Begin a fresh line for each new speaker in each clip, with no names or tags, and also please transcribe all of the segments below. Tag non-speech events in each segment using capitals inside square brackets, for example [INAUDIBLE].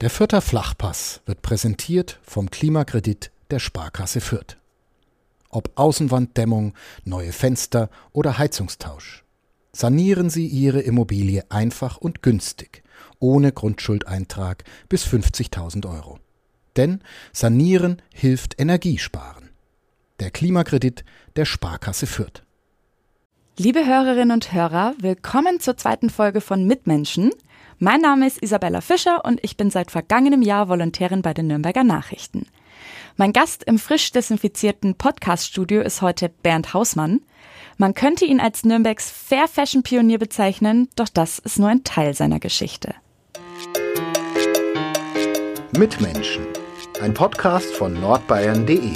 Der Fürther Flachpass wird präsentiert vom Klimakredit der Sparkasse Fürth. Ob Außenwanddämmung, neue Fenster oder Heizungstausch. Sanieren Sie Ihre Immobilie einfach und günstig, ohne Grundschuldeintrag bis 50.000 Euro. Denn Sanieren hilft Energiesparen. Der Klimakredit der Sparkasse Fürth.
Liebe Hörerinnen und Hörer, willkommen zur zweiten Folge von Mitmenschen – mein Name ist Isabella Fischer und ich bin seit vergangenem Jahr Volontärin bei den Nürnberger Nachrichten. Mein Gast im frisch desinfizierten Podcast-Studio ist heute Bernd Hausmann. Man könnte ihn als Nürnbergs Fair Fashion Pionier bezeichnen, doch das ist nur ein Teil seiner Geschichte.
Mitmenschen. Ein Podcast von nordbayern.de.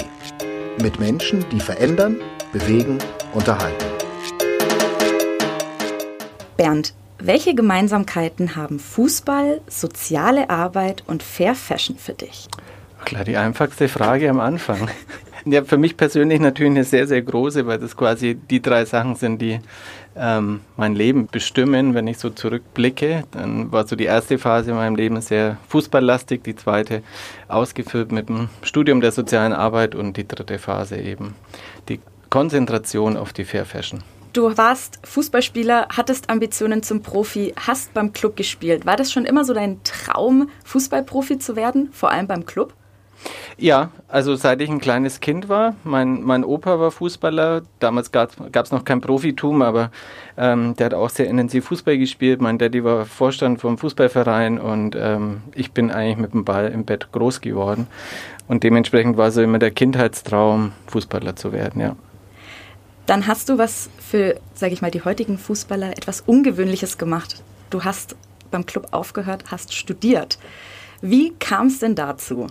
Mit Menschen, die verändern, bewegen, unterhalten.
Bernd, welche Gemeinsamkeiten haben Fußball, soziale Arbeit und Fair Fashion für dich?
Klar, die einfachste Frage am Anfang. Ja, für mich persönlich natürlich eine sehr, sehr große, weil das quasi die drei Sachen sind, die ähm, mein Leben bestimmen. Wenn ich so zurückblicke, dann war so die erste Phase in meinem Leben sehr fußballlastig, die zweite ausgefüllt mit dem Studium der sozialen Arbeit und die dritte Phase eben die Konzentration auf die Fair Fashion.
Du warst Fußballspieler, hattest Ambitionen zum Profi, hast beim Club gespielt. War das schon immer so dein Traum, Fußballprofi zu werden, vor allem beim Club?
Ja, also seit ich ein kleines Kind war. Mein, mein Opa war Fußballer. Damals gab es noch kein Profitum, aber ähm, der hat auch sehr intensiv Fußball gespielt. Mein Daddy war Vorstand vom Fußballverein und ähm, ich bin eigentlich mit dem Ball im Bett groß geworden. Und dementsprechend war so immer der Kindheitstraum, Fußballer zu werden, ja.
Dann hast du was für, sage ich mal, die heutigen Fußballer etwas Ungewöhnliches gemacht. Du hast beim Club aufgehört, hast studiert. Wie kam es denn dazu?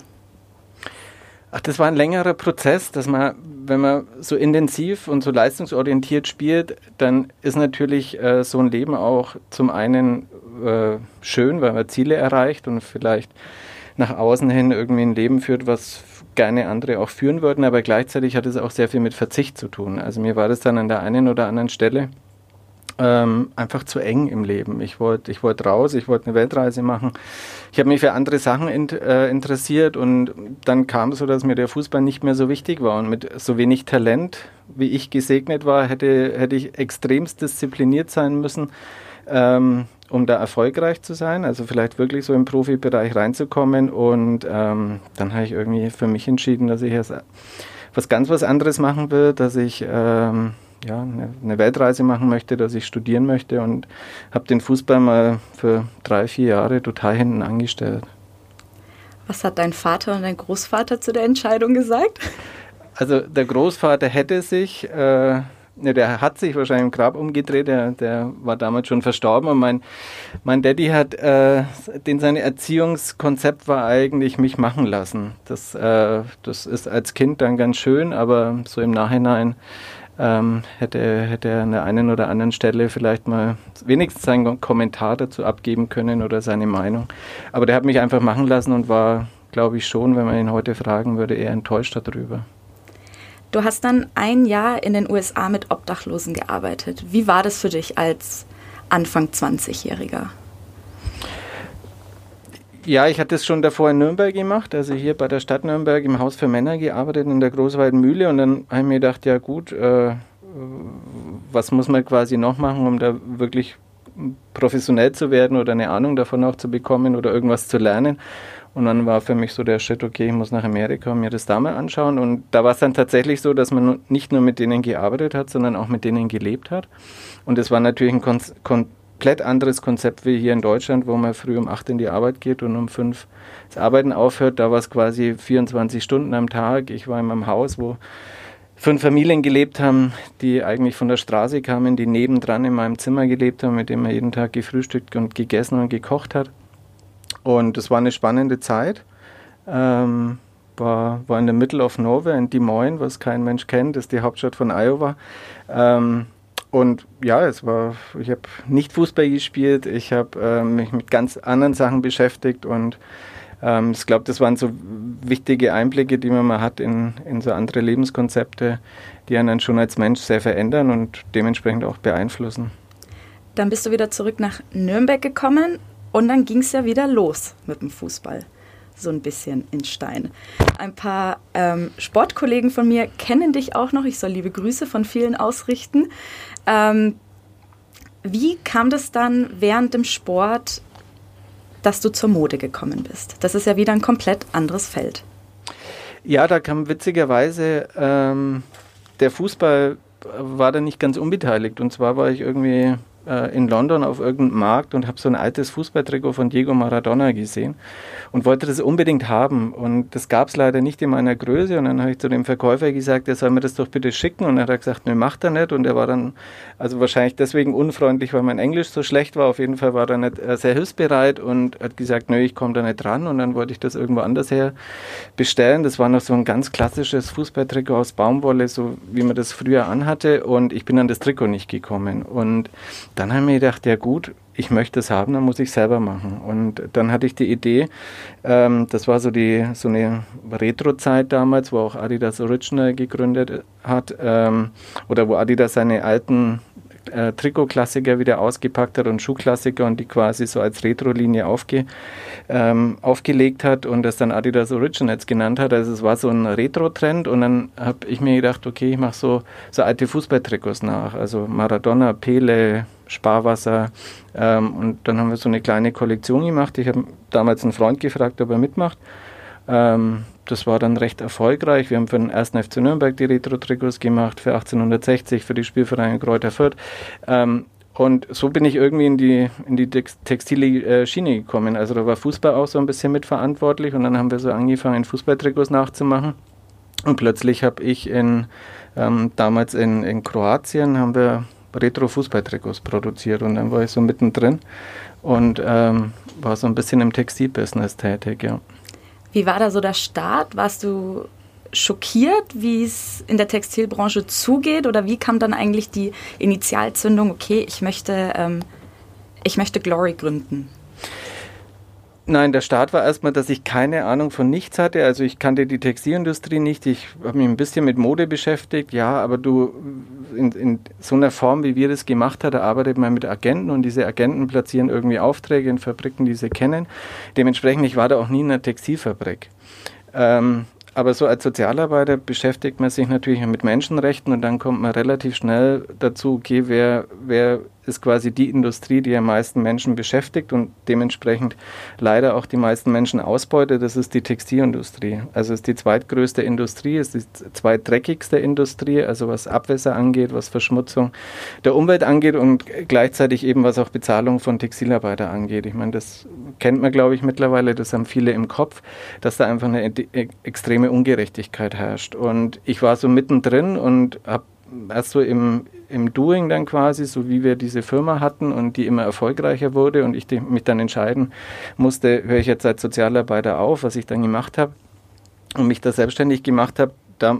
Ach, das war ein längerer Prozess, dass man, wenn man so intensiv und so leistungsorientiert spielt, dann ist natürlich äh, so ein Leben auch zum einen äh, schön, weil man Ziele erreicht und vielleicht nach außen hin irgendwie ein Leben führt, was gerne andere auch führen würden, aber gleichzeitig hat es auch sehr viel mit Verzicht zu tun. Also mir war das dann an der einen oder anderen Stelle ähm, einfach zu eng im Leben. Ich wollte ich wollt raus, ich wollte eine Weltreise machen. Ich habe mich für andere Sachen in, äh, interessiert und dann kam es so, dass mir der Fußball nicht mehr so wichtig war. Und mit so wenig Talent, wie ich gesegnet war, hätte, hätte ich extremst diszipliniert sein müssen. Ähm, um da erfolgreich zu sein, also vielleicht wirklich so im Profibereich reinzukommen. Und ähm, dann habe ich irgendwie für mich entschieden, dass ich jetzt was ganz was anderes machen will, dass ich ähm, ja, eine, eine, Weltreise machen möchte, dass ich studieren möchte und habe den Fußball mal für drei, vier Jahre total hinten angestellt.
Was hat dein Vater und dein Großvater zu der Entscheidung gesagt?
Also der Großvater hätte sich äh, Ne, der hat sich wahrscheinlich im Grab umgedreht, der, der war damals schon verstorben und mein, mein Daddy hat, äh, den sein Erziehungskonzept war eigentlich mich machen lassen. Das, äh, das ist als Kind dann ganz schön, aber so im Nachhinein ähm, hätte, hätte er an der einen oder anderen Stelle vielleicht mal wenigstens seinen Kommentar dazu abgeben können oder seine Meinung. Aber der hat mich einfach machen lassen und war, glaube ich, schon, wenn man ihn heute fragen würde, eher enttäuscht darüber.
Du hast dann ein Jahr in den USA mit Obdachlosen gearbeitet. Wie war das für dich als Anfang 20-Jähriger?
Ja, ich hatte es schon davor in Nürnberg gemacht, also hier bei der Stadt Nürnberg im Haus für Männer gearbeitet in der Großweiten Mühle und dann habe ich mir gedacht, ja gut, äh, was muss man quasi noch machen, um da wirklich professionell zu werden oder eine Ahnung davon auch zu bekommen oder irgendwas zu lernen. Und dann war für mich so der Schritt, okay, ich muss nach Amerika und mir das da mal anschauen. Und da war es dann tatsächlich so, dass man nicht nur mit denen gearbeitet hat, sondern auch mit denen gelebt hat. Und es war natürlich ein kon komplett anderes Konzept wie hier in Deutschland, wo man früh um acht in die Arbeit geht und um fünf das Arbeiten aufhört. Da war es quasi 24 Stunden am Tag. Ich war in meinem Haus, wo fünf Familien gelebt haben, die eigentlich von der Straße kamen, die nebendran in meinem Zimmer gelebt haben, mit dem man jeden Tag gefrühstückt und gegessen und gekocht hat. Und es war eine spannende Zeit. Ähm, war, war in der Middle of Nowhere in Des Moines, was kein Mensch kennt, ist die Hauptstadt von Iowa. Ähm, und ja, es war, ich habe nicht Fußball gespielt, ich habe äh, mich mit ganz anderen Sachen beschäftigt und ähm, ich glaube, das waren so wichtige Einblicke, die man mal hat in, in so andere Lebenskonzepte, die einen dann schon als Mensch sehr verändern und dementsprechend auch beeinflussen.
Dann bist du wieder zurück nach Nürnberg gekommen Und dann ging es ja wieder los mit dem Fußball. So ein bisschen in Stein. Ein paar ähm, Sportkollegen von mir kennen dich auch noch. Ich soll liebe Grüße von vielen ausrichten. Ähm, wie kam das dann während dem Sport, dass du zur Mode gekommen bist? Das ist ja wieder ein komplett anderes Feld.
Ja, da kam witzigerweise ähm, der Fußball war da nicht ganz unbeteiligt. Und zwar war ich irgendwie äh, in London auf irgendeinem Markt und habe so ein altes Fußballtrikot von Diego Maradona gesehen und wollte das unbedingt haben. Und das gab es leider nicht in meiner Größe. Und dann habe ich zu dem Verkäufer gesagt, er soll mir das doch bitte schicken. Und er hat gesagt, ne, macht er nicht. Und er war dann, also wahrscheinlich deswegen unfreundlich, weil mein Englisch so schlecht war. Auf jeden Fall war er nicht äh, sehr hilfsbereit und hat gesagt, nö, ich komme da nicht dran. Und dann wollte ich das irgendwo anders her bestellen. Das war noch so ein ganz klassisches Fußballtrikot aus Baumwolle, so wie man das früher anhatte. Und ich bin an das Trikot nicht gekommen. Und dann haben wir gedacht, ja gut, ich möchte es haben, dann muss ich selber machen. Und dann hatte ich die Idee, ähm, das war so, die, so eine Retro-Zeit damals, wo auch Adidas Original gegründet hat, ähm, oder wo Adidas seine alten äh, Trikot-Klassiker wieder ausgepackt hat und Schuhklassiker und die quasi so als Retro-Linie aufge, ähm, aufgelegt hat und das dann Adidas Originals genannt hat. Also es war so ein Retro-Trend und dann habe ich mir gedacht, okay, ich mache so, so alte Fußballtrikots nach. Also Maradona, Pele, Sparwasser. Ähm, und dann haben wir so eine kleine Kollektion gemacht. Ich habe damals einen Freund gefragt, ob er mitmacht. Ähm, das war dann recht erfolgreich. Wir haben für den 1. FC Nürnberg die Retro-Trikots gemacht, für 1860, für die Spielvereine Kräuter Fürth. Ähm, und so bin ich irgendwie in die, in die textile äh, Schiene gekommen. Also da war Fußball auch so ein bisschen mitverantwortlich und dann haben wir so angefangen, Fußballtrikots nachzumachen. Und plötzlich habe ich in, ähm, damals in, in Kroatien haben wir Retro-Fußballtrikots produziert und dann war ich so mittendrin und ähm, war so ein bisschen im Textilbusiness tätig, ja.
Wie war da so der Start? Warst du schockiert, wie es in der Textilbranche zugeht? Oder wie kam dann eigentlich die Initialzündung, okay, ich möchte, ähm, ich möchte Glory gründen?
Nein, der Start war erstmal, dass ich keine Ahnung von nichts hatte. Also ich kannte die Textilindustrie nicht. Ich habe mich ein bisschen mit Mode beschäftigt. Ja, aber du in, in so einer Form, wie wir das gemacht haben, arbeitet man mit Agenten und diese Agenten platzieren irgendwie Aufträge in Fabriken, die sie kennen. Dementsprechend, ich war da auch nie in einer Textilfabrik. Ähm, aber so als Sozialarbeiter beschäftigt man sich natürlich mit Menschenrechten und dann kommt man relativ schnell dazu, okay, wer, wer ist quasi die Industrie, die am meisten Menschen beschäftigt und dementsprechend leider auch die meisten Menschen ausbeutet. Das ist die Textilindustrie. Also es ist die zweitgrößte Industrie, es ist die zweitdreckigste Industrie, also was Abwässer angeht, was Verschmutzung der Umwelt angeht und gleichzeitig eben was auch Bezahlung von Textilarbeiter angeht. Ich meine, das kennt man, glaube ich, mittlerweile, das haben viele im Kopf, dass da einfach eine extreme Ungerechtigkeit herrscht. Und ich war so mittendrin und habe erst so im, im Doing dann quasi, so wie wir diese Firma hatten und die immer erfolgreicher wurde und ich mich dann entscheiden musste, höre ich jetzt als Sozialarbeiter auf, was ich dann gemacht habe und mich da selbstständig gemacht habe, da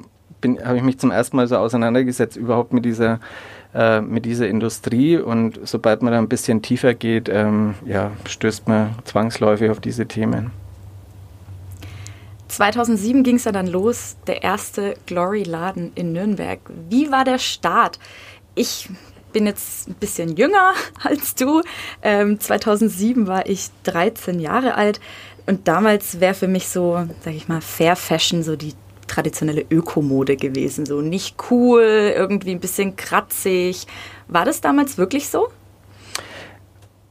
habe ich mich zum ersten Mal so auseinandergesetzt überhaupt mit dieser äh, mit dieser Industrie und sobald man da ein bisschen tiefer geht, ähm, ja, stößt man zwangsläufig auf diese Themen.
2007 ging es ja dann los, der erste Glory-Laden in Nürnberg. Wie war der Start? Ich bin jetzt ein bisschen jünger [LAUGHS] als du. Ähm, 2007 war ich 13 Jahre alt und damals wäre für mich so, sag ich mal, Fair Fashion so die traditionelle Ökomode gewesen. So nicht cool, irgendwie ein bisschen kratzig. War das damals wirklich so?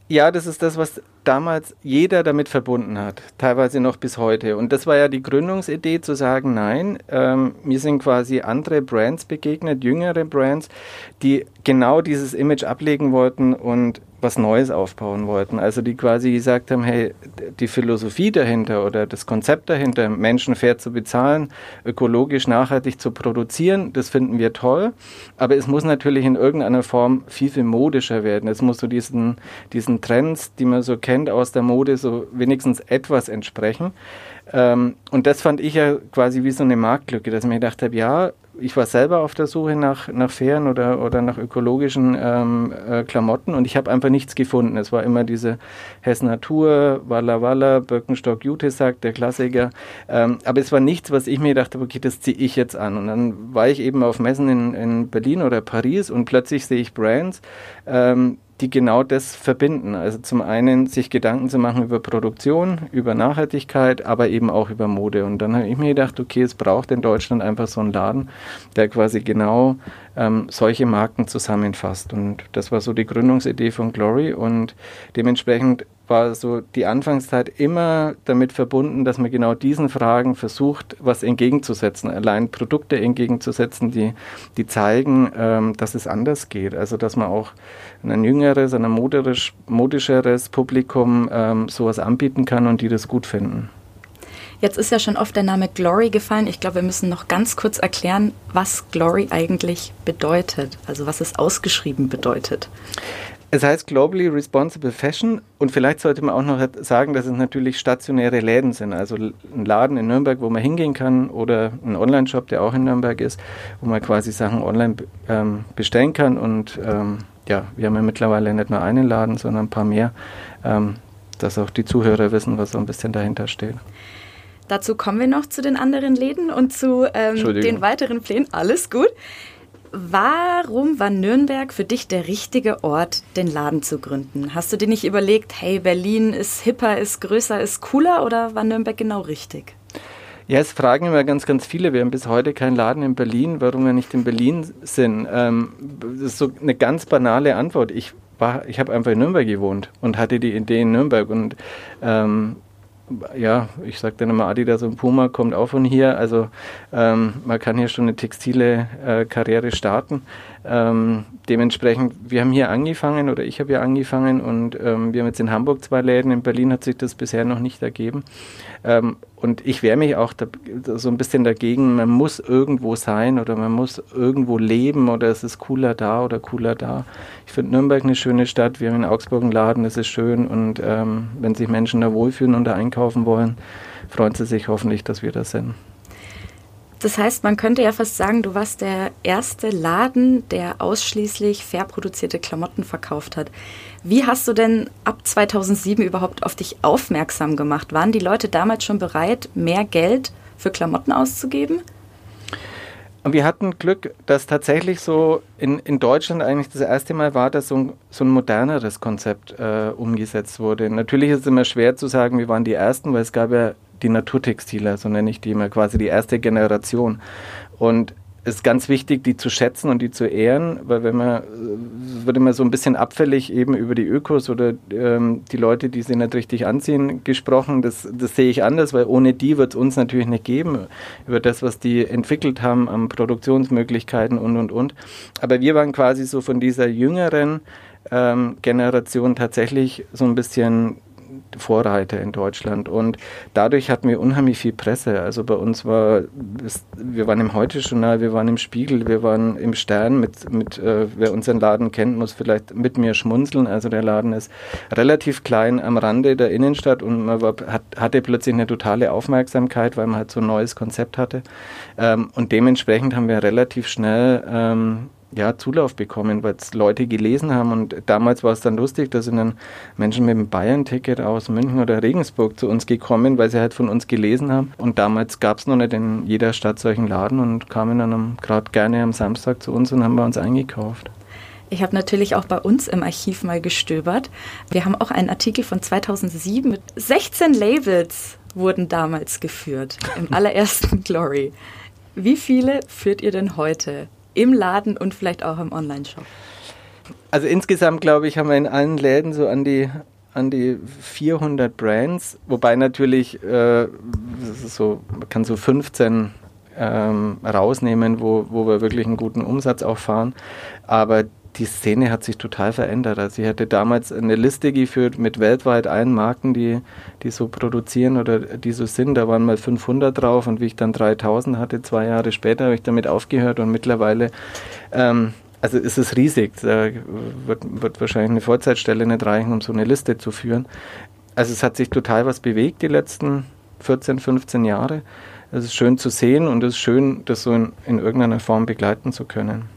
Ja, das ist das, was damals jeder damit verbunden hat, teilweise noch bis heute. Und das war ja die Gründungsidee zu sagen, nein, ähm, mir sind quasi andere Brands begegnet, jüngere Brands, die genau dieses Image ablegen wollten und was Neues aufbauen wollten. Also die quasi gesagt haben, hey, die Philosophie dahinter oder das Konzept dahinter, Menschen fair zu bezahlen, ökologisch nachhaltig zu produzieren, das finden wir toll. Aber es muss natürlich in irgendeiner Form viel, viel modischer werden. Es muss so diesen, diesen Trends, die man so kennt aus der Mode, so wenigstens etwas entsprechen. Ähm, und das fand ich ja quasi wie so eine Marktlücke, dass ich mir gedacht habe, ja, ich war selber auf der Suche nach, nach fairen oder, oder nach ökologischen ähm, äh, Klamotten und ich habe einfach nichts gefunden. Es war immer diese Hess Natur, Walla Walla, Birkenstock Jutesack, der Klassiker. Ähm, aber es war nichts, was ich mir gedacht habe, okay, das ziehe ich jetzt an. Und dann war ich eben auf Messen in, in Berlin oder Paris und plötzlich sehe ich Brands, ähm, die genau das verbinden. Also zum einen sich Gedanken zu machen über Produktion, über Nachhaltigkeit, aber eben auch über Mode. Und dann habe ich mir gedacht, okay, es braucht in Deutschland einfach so einen Laden, der quasi genau ähm, solche Marken zusammenfasst. Und das war so die Gründungsidee von Glory und dementsprechend war so die Anfangszeit immer damit verbunden, dass man genau diesen Fragen versucht, was entgegenzusetzen, allein Produkte entgegenzusetzen, die, die zeigen, ähm, dass es anders geht. Also dass man auch ein jüngeres, ein modisch, modischeres Publikum ähm, sowas anbieten kann und die das gut finden.
Jetzt ist ja schon oft der Name Glory gefallen. Ich glaube, wir müssen noch ganz kurz erklären, was Glory eigentlich bedeutet, also was es ausgeschrieben bedeutet.
Es heißt Globally Responsible Fashion und vielleicht sollte man auch noch sagen, dass es natürlich stationäre Läden sind. Also ein Laden in Nürnberg, wo man hingehen kann oder ein Online-Shop, der auch in Nürnberg ist, wo man quasi Sachen online ähm, bestellen kann. Und ähm, ja, wir haben ja mittlerweile nicht nur einen Laden, sondern ein paar mehr, ähm, dass auch die Zuhörer wissen, was so ein bisschen dahinter steht.
Dazu kommen wir noch zu den anderen Läden und zu ähm, den weiteren Plänen. Alles gut. Warum war Nürnberg für dich der richtige Ort, den Laden zu gründen? Hast du dir nicht überlegt, hey, Berlin ist hipper, ist größer, ist cooler oder war Nürnberg genau richtig?
Ja, es fragen immer ganz, ganz viele. Wir haben bis heute keinen Laden in Berlin, warum wir nicht in Berlin sind. Ähm, das ist so eine ganz banale Antwort. Ich ich habe einfach in Nürnberg gewohnt und hatte die Idee in Nürnberg und ähm, ja, ich sage dann immer, Adidas und Puma kommt auch von hier. Also ähm, man kann hier schon eine textile äh, Karriere starten. Ähm, dementsprechend, wir haben hier angefangen oder ich habe hier angefangen und ähm, wir haben jetzt in Hamburg zwei Läden, in Berlin hat sich das bisher noch nicht ergeben. Und ich wehre mich auch da, so ein bisschen dagegen, man muss irgendwo sein oder man muss irgendwo leben oder es ist cooler da oder cooler da. Ich finde Nürnberg eine schöne Stadt, wir haben in Augsburg einen Laden, das ist schön und ähm, wenn sich Menschen da wohlfühlen und da einkaufen wollen, freuen sie sich hoffentlich, dass wir da sind.
Das heißt, man könnte ja fast sagen, du warst der erste Laden, der ausschließlich fair produzierte Klamotten verkauft hat. Wie hast du denn ab 2007 überhaupt auf dich aufmerksam gemacht? Waren die Leute damals schon bereit, mehr Geld für Klamotten auszugeben?
Wir hatten Glück, dass tatsächlich so in, in Deutschland eigentlich das erste Mal war, dass so ein, so ein moderneres Konzept äh, umgesetzt wurde. Natürlich ist es immer schwer zu sagen, wir waren die Ersten, weil es gab ja die Naturtextile, so nenne ich die immer quasi die erste Generation. Und ist ganz wichtig, die zu schätzen und die zu ehren, weil wenn man, es wird immer so ein bisschen abfällig eben über die Ökos oder ähm, die Leute, die sie nicht richtig anziehen, gesprochen. Das, das sehe ich anders, weil ohne die wird es uns natürlich nicht geben, über das, was die entwickelt haben an Produktionsmöglichkeiten und, und, und. Aber wir waren quasi so von dieser jüngeren ähm, Generation tatsächlich so ein bisschen Vorreiter in Deutschland. Und dadurch hatten wir unheimlich viel Presse. Also bei uns war, wir waren im Heute-Journal, wir waren im Spiegel, wir waren im Stern. Mit, mit äh, wer unseren Laden kennt, muss vielleicht mit mir schmunzeln. Also der Laden ist relativ klein am Rande der Innenstadt und man war, hat, hatte plötzlich eine totale Aufmerksamkeit, weil man halt so ein neues Konzept hatte. Ähm, und dementsprechend haben wir relativ schnell ähm, ja, Zulauf bekommen, weil es Leute gelesen haben. Und damals war es dann lustig, da sind dann Menschen mit dem Bayern-Ticket aus München oder Regensburg zu uns gekommen, weil sie halt von uns gelesen haben. Und damals gab es noch nicht in jeder Stadt solchen Laden und kamen dann gerade gerne am Samstag zu uns und haben bei uns eingekauft.
Ich habe natürlich auch bei uns im Archiv mal gestöbert. Wir haben auch einen Artikel von 2007 mit 16 Labels wurden damals geführt im [LAUGHS] allerersten Glory. Wie viele führt ihr denn heute? Im Laden und vielleicht auch im Online-Shop?
Also insgesamt, glaube ich, haben wir in allen Läden so an die, an die 400 Brands, wobei natürlich äh, so, man kann so 15 ähm, rausnehmen, wo, wo wir wirklich einen guten Umsatz auch fahren. Aber die Szene hat sich total verändert. Also ich hatte damals eine Liste geführt mit weltweit allen Marken, die, die so produzieren oder die so sind. Da waren mal 500 drauf und wie ich dann 3000 hatte, zwei Jahre später, habe ich damit aufgehört und mittlerweile, ähm, also ist es riesig. Da wird, wird wahrscheinlich eine Vollzeitstelle nicht reichen, um so eine Liste zu führen. Also es hat sich total was bewegt die letzten 14, 15 Jahre. Es ist schön zu sehen und es ist schön, das so in, in irgendeiner Form begleiten zu können.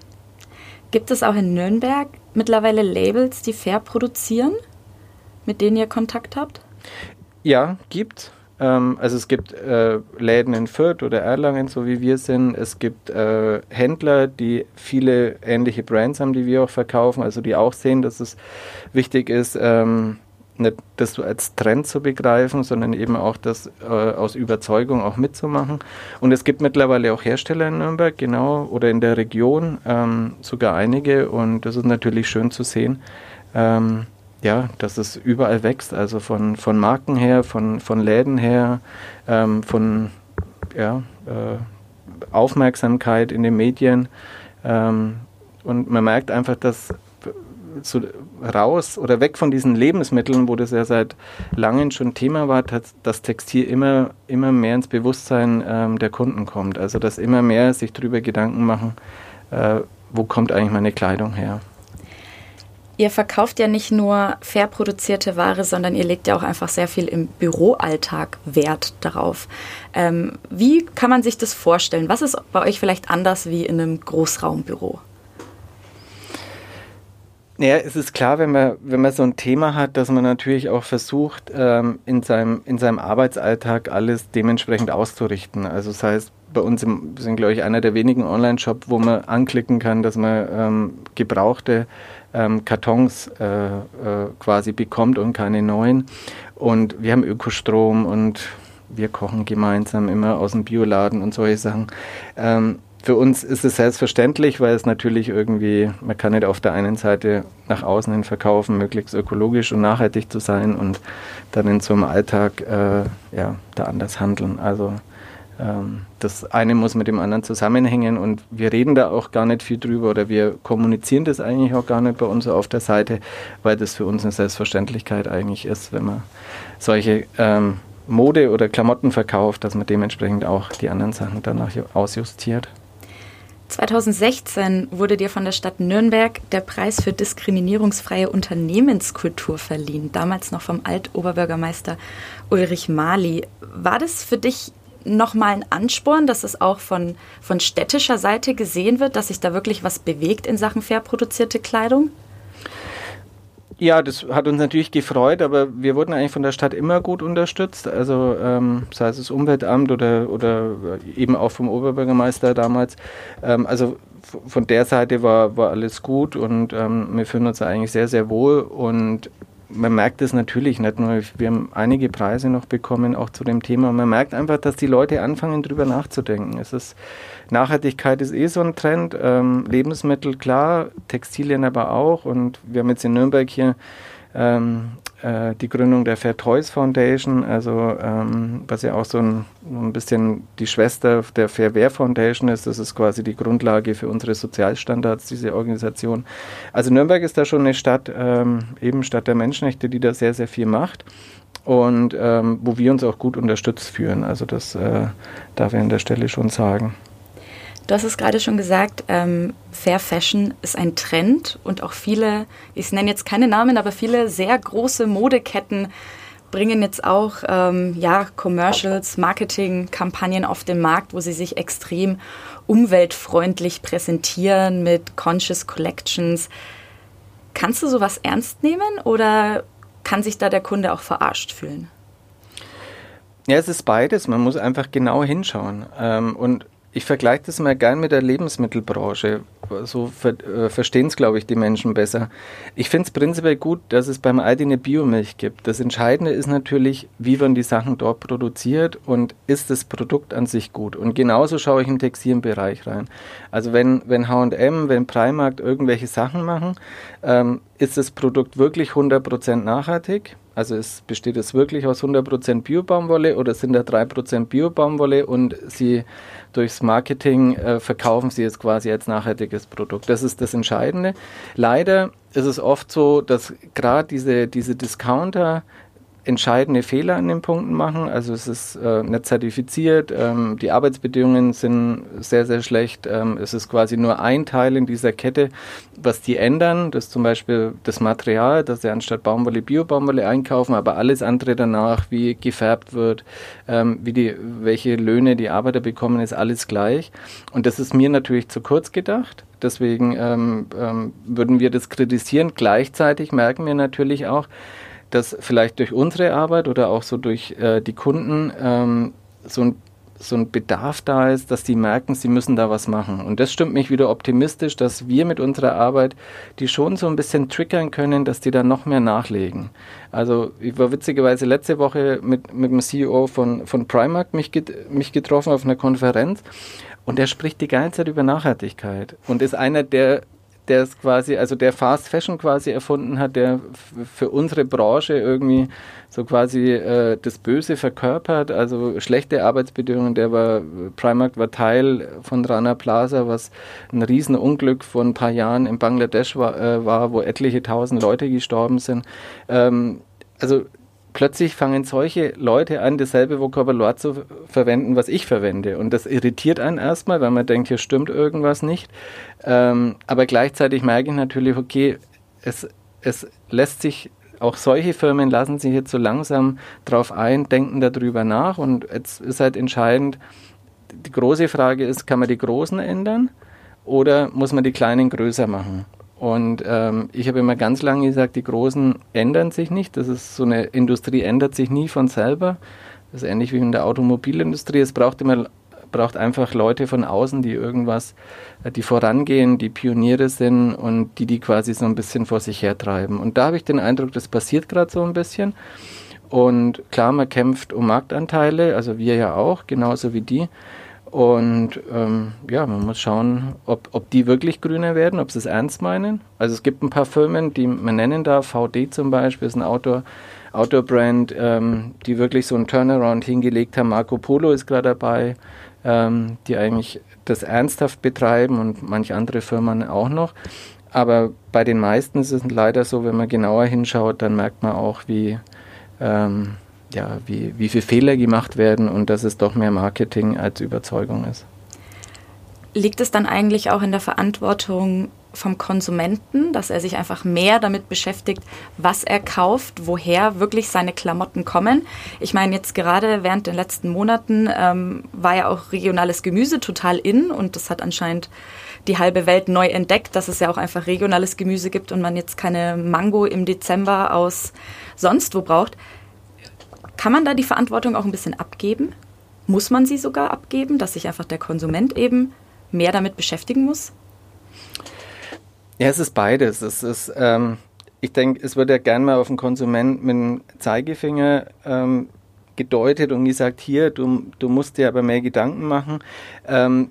Gibt es auch in Nürnberg mittlerweile Labels, die fair produzieren, mit denen ihr Kontakt habt?
Ja, gibt. Ähm, also es gibt äh, Läden in Fürth oder Erlangen, so wie wir sind. Es gibt äh, Händler, die viele ähnliche Brands haben, die wir auch verkaufen, also die auch sehen, dass es wichtig ist, ähm, nicht das so als Trend zu begreifen, sondern eben auch das äh, aus Überzeugung auch mitzumachen. Und es gibt mittlerweile auch Hersteller in Nürnberg, genau, oder in der Region, ähm, sogar einige. Und das ist natürlich schön zu sehen, ähm, ja, dass es überall wächst, also von, von Marken her, von, von Läden her, ähm, von ja, äh, Aufmerksamkeit in den Medien. Ähm, und man merkt einfach, dass so raus oder weg von diesen Lebensmitteln, wo das ja seit langem schon Thema war, dass das Textil immer, immer mehr ins Bewusstsein ähm, der Kunden kommt. Also dass immer mehr sich darüber Gedanken machen, äh, wo kommt eigentlich meine Kleidung her.
Ihr verkauft ja nicht nur fair produzierte Ware, sondern ihr legt ja auch einfach sehr viel im Büroalltag Wert darauf. Ähm, wie kann man sich das vorstellen? Was ist bei euch vielleicht anders wie in einem Großraumbüro?
Ja, es ist klar, wenn man, wenn man so ein Thema hat, dass man natürlich auch versucht, ähm, in, seinem, in seinem Arbeitsalltag alles dementsprechend auszurichten. Also das heißt, bei uns im, sind, glaube ich, einer der wenigen Online-Shops, wo man anklicken kann, dass man ähm, gebrauchte ähm, Kartons äh, äh, quasi bekommt und keine neuen. Und wir haben Ökostrom und wir kochen gemeinsam immer aus dem Bioladen und solche Sachen. Ähm, für uns ist es selbstverständlich, weil es natürlich irgendwie, man kann nicht auf der einen Seite nach außen hin verkaufen, möglichst ökologisch und nachhaltig zu sein und dann in so einem Alltag äh, ja, da anders handeln. Also ähm, das eine muss mit dem anderen zusammenhängen und wir reden da auch gar nicht viel drüber oder wir kommunizieren das eigentlich auch gar nicht bei uns auf der Seite, weil das für uns eine Selbstverständlichkeit eigentlich ist, wenn man solche ähm, Mode oder Klamotten verkauft, dass man dementsprechend auch die anderen Sachen danach ausjustiert.
2016 wurde dir von der Stadt Nürnberg der Preis für diskriminierungsfreie Unternehmenskultur verliehen, damals noch vom Altoberbürgermeister Ulrich Mali. War das für dich nochmal ein Ansporn, dass es auch von, von städtischer Seite gesehen wird, dass sich da wirklich was bewegt in Sachen fair produzierte Kleidung?
Ja, das hat uns natürlich gefreut, aber wir wurden eigentlich von der Stadt immer gut unterstützt. Also ähm, sei es das Umweltamt oder, oder eben auch vom Oberbürgermeister damals. Ähm, also von der Seite war, war alles gut und ähm, wir fühlen uns eigentlich sehr, sehr wohl. Und man merkt es natürlich nicht nur, wir haben einige Preise noch bekommen, auch zu dem Thema. Man merkt einfach, dass die Leute anfangen, drüber nachzudenken. Es ist Nachhaltigkeit ist eh so ein Trend. Ähm, Lebensmittel klar, Textilien aber auch. Und wir haben jetzt in Nürnberg hier ähm, äh, die Gründung der Fair Toys Foundation, also ähm, was ja auch so ein, ein, bisschen die Schwester der Fair Wear Foundation ist. Das ist quasi die Grundlage für unsere Sozialstandards, diese Organisation. Also Nürnberg ist da schon eine Stadt, ähm, eben Stadt der Menschenrechte, die da sehr, sehr viel macht und ähm, wo wir uns auch gut unterstützt fühlen. Also das äh, darf ich an der Stelle schon sagen.
Du hast es gerade schon gesagt, ähm, Fair Fashion ist ein Trend und auch viele, ich nenne jetzt keine Namen, aber viele sehr große Modeketten bringen jetzt auch ähm, ja, Commercials, Marketing-Kampagnen auf den Markt, wo sie sich extrem umweltfreundlich präsentieren mit Conscious Collections. Kannst du sowas ernst nehmen oder kann sich da der Kunde auch verarscht fühlen?
Ja, es ist beides. Man muss einfach genau hinschauen. Ähm, und ich vergleiche das mal gern mit der Lebensmittelbranche. So ver äh, verstehen es, glaube ich, die Menschen besser. Ich finde es prinzipiell gut, dass es beim Aldi eine Biomilch gibt. Das Entscheidende ist natürlich, wie werden die Sachen dort produziert und ist das Produkt an sich gut. Und genauso schaue ich im Textilbereich rein. Also wenn, wenn H&M, wenn Primark irgendwelche Sachen machen, ähm, ist das Produkt wirklich 100% nachhaltig? Also es besteht es wirklich aus 100% Bio-Baumwolle oder sind da 3% Bio-Baumwolle und sie durchs Marketing äh, verkaufen sie es quasi als nachhaltiges Produkt. Das ist das Entscheidende. Leider ist es oft so, dass gerade diese, diese Discounter entscheidende Fehler an den Punkten machen. Also es ist äh, nicht zertifiziert, ähm, die Arbeitsbedingungen sind sehr, sehr schlecht. Ähm, es ist quasi nur ein Teil in dieser Kette, was die ändern. Das ist zum Beispiel das Material, dass sie anstatt Baumwolle Bio-Baumwolle einkaufen, aber alles andere danach, wie gefärbt wird, ähm, wie die, welche Löhne die Arbeiter bekommen, ist alles gleich. Und das ist mir natürlich zu kurz gedacht. Deswegen ähm, ähm, würden wir das kritisieren. Gleichzeitig merken wir natürlich auch, dass vielleicht durch unsere Arbeit oder auch so durch äh, die Kunden ähm, so ein so ein Bedarf da ist, dass die merken, sie müssen da was machen. Und das stimmt mich wieder optimistisch, dass wir mit unserer Arbeit die schon so ein bisschen triggern können, dass die da noch mehr nachlegen. Also ich war witzigerweise letzte Woche mit, mit dem CEO von, von Primark mich, get, mich getroffen auf einer Konferenz und der spricht die ganze Zeit über Nachhaltigkeit und ist einer der der es quasi, also der Fast Fashion quasi erfunden hat, der für unsere Branche irgendwie so quasi äh, das Böse verkörpert, also schlechte Arbeitsbedingungen. Der war, Primark war Teil von Rana Plaza, was ein Riesenunglück vor ein paar Jahren in Bangladesch war, äh, war wo etliche tausend Leute gestorben sind. Ähm, also plötzlich fangen solche Leute an, dasselbe Vokabular zu verwenden, was ich verwende. Und das irritiert einen erstmal, weil man denkt, hier stimmt irgendwas nicht. Ähm, aber gleichzeitig merke ich natürlich, okay, es, es lässt sich, auch solche Firmen lassen sich jetzt so langsam drauf ein, denken darüber nach. Und jetzt ist halt entscheidend, die große Frage ist, kann man die Großen ändern oder muss man die Kleinen größer machen? Und ähm, ich habe immer ganz lange gesagt, die Großen ändern sich nicht. Das ist so eine Industrie ändert sich nie von selber. Das ist ähnlich wie in der Automobilindustrie. Es braucht immer braucht einfach Leute von außen, die irgendwas, äh, die vorangehen, die Pioniere sind und die die quasi so ein bisschen vor sich hertreiben. Und da habe ich den Eindruck, das passiert gerade so ein bisschen. Und klar, man kämpft um Marktanteile, also wir ja auch, genauso wie die. Und ähm, ja, man muss schauen, ob, ob die wirklich grüner werden, ob sie es ernst meinen. Also es gibt ein paar Firmen, die man nennen darf, VD zum Beispiel, ist ein Outdoor, Outdoor-Brand, ähm, die wirklich so einen Turnaround hingelegt haben. Marco Polo ist gerade dabei, ähm, die eigentlich das ernsthaft betreiben und manche andere Firmen auch noch. Aber bei den meisten ist es leider so, wenn man genauer hinschaut, dann merkt man auch, wie ähm, ja, wie, wie viele Fehler gemacht werden und dass es doch mehr Marketing als Überzeugung ist.
Liegt es dann eigentlich auch in der Verantwortung vom Konsumenten, dass er sich einfach mehr damit beschäftigt, was er kauft, woher wirklich seine Klamotten kommen. Ich meine, jetzt gerade während den letzten Monaten ähm, war ja auch regionales Gemüse total in und das hat anscheinend die halbe Welt neu entdeckt, dass es ja auch einfach regionales Gemüse gibt und man jetzt keine Mango im Dezember aus sonst wo braucht. Kann man da die Verantwortung auch ein bisschen abgeben? Muss man sie sogar abgeben, dass sich einfach der Konsument eben mehr damit beschäftigen muss?
Ja, es ist beides. Es ist, ähm, ich denke, es wird ja gern mal auf den Konsument mit dem Zeigefinger ähm, gedeutet und gesagt, hier, du, du musst dir aber mehr Gedanken machen. Ähm,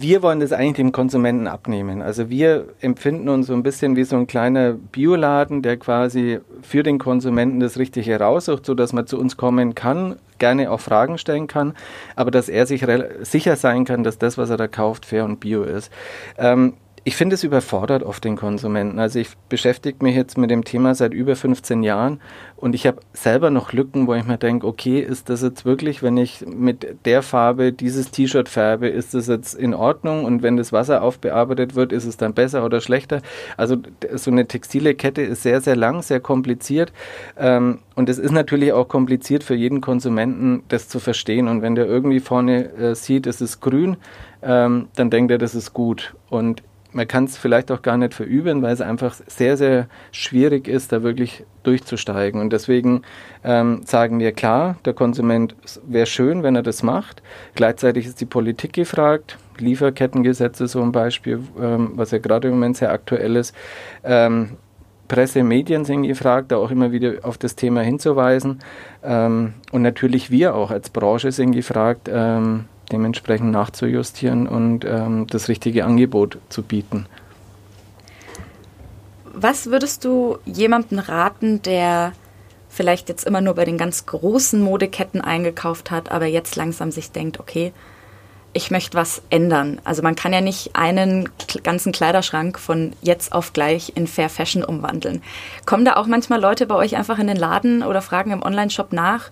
wir wollen das eigentlich dem Konsumenten abnehmen. Also wir empfinden uns so ein bisschen wie so ein kleiner Bioladen, der quasi für den Konsumenten das Richtige heraussucht, sodass man zu uns kommen kann, gerne auch Fragen stellen kann, aber dass er sich sicher sein kann, dass das, was er da kauft, fair und bio ist. Ähm, ich finde, es überfordert oft den Konsumenten. Also ich beschäftige mich jetzt mit dem Thema seit über 15 Jahren und ich habe selber noch Lücken, wo ich mir denke, okay, ist das jetzt wirklich, wenn ich mit der Farbe dieses T-Shirt färbe, ist das jetzt in Ordnung und wenn das Wasser aufbearbeitet wird, ist es dann besser oder schlechter? Also so eine textile Kette ist sehr, sehr lang, sehr kompliziert ähm, und es ist natürlich auch kompliziert für jeden Konsumenten, das zu verstehen und wenn der irgendwie vorne äh, sieht, es ist grün, ähm, dann denkt er, das ist gut und man kann es vielleicht auch gar nicht verüben, weil es einfach sehr, sehr schwierig ist, da wirklich durchzusteigen. Und deswegen ähm, sagen wir klar, der Konsument wäre schön, wenn er das macht. Gleichzeitig ist die Politik gefragt. Lieferkettengesetze so ein Beispiel, ähm, was ja gerade im Moment sehr aktuell ist. Ähm, Presse, Medien sind gefragt, da auch immer wieder auf das Thema hinzuweisen. Ähm, und natürlich wir auch als Branche sind gefragt, ähm, dementsprechend nachzujustieren und ähm, das richtige Angebot zu bieten.
Was würdest du jemandem raten, der vielleicht jetzt immer nur bei den ganz großen Modeketten eingekauft hat, aber jetzt langsam sich denkt, okay, ich möchte was ändern. Also man kann ja nicht einen ganzen Kleiderschrank von jetzt auf gleich in Fair Fashion umwandeln. Kommen da auch manchmal Leute bei euch einfach in den Laden oder fragen im Online-Shop nach,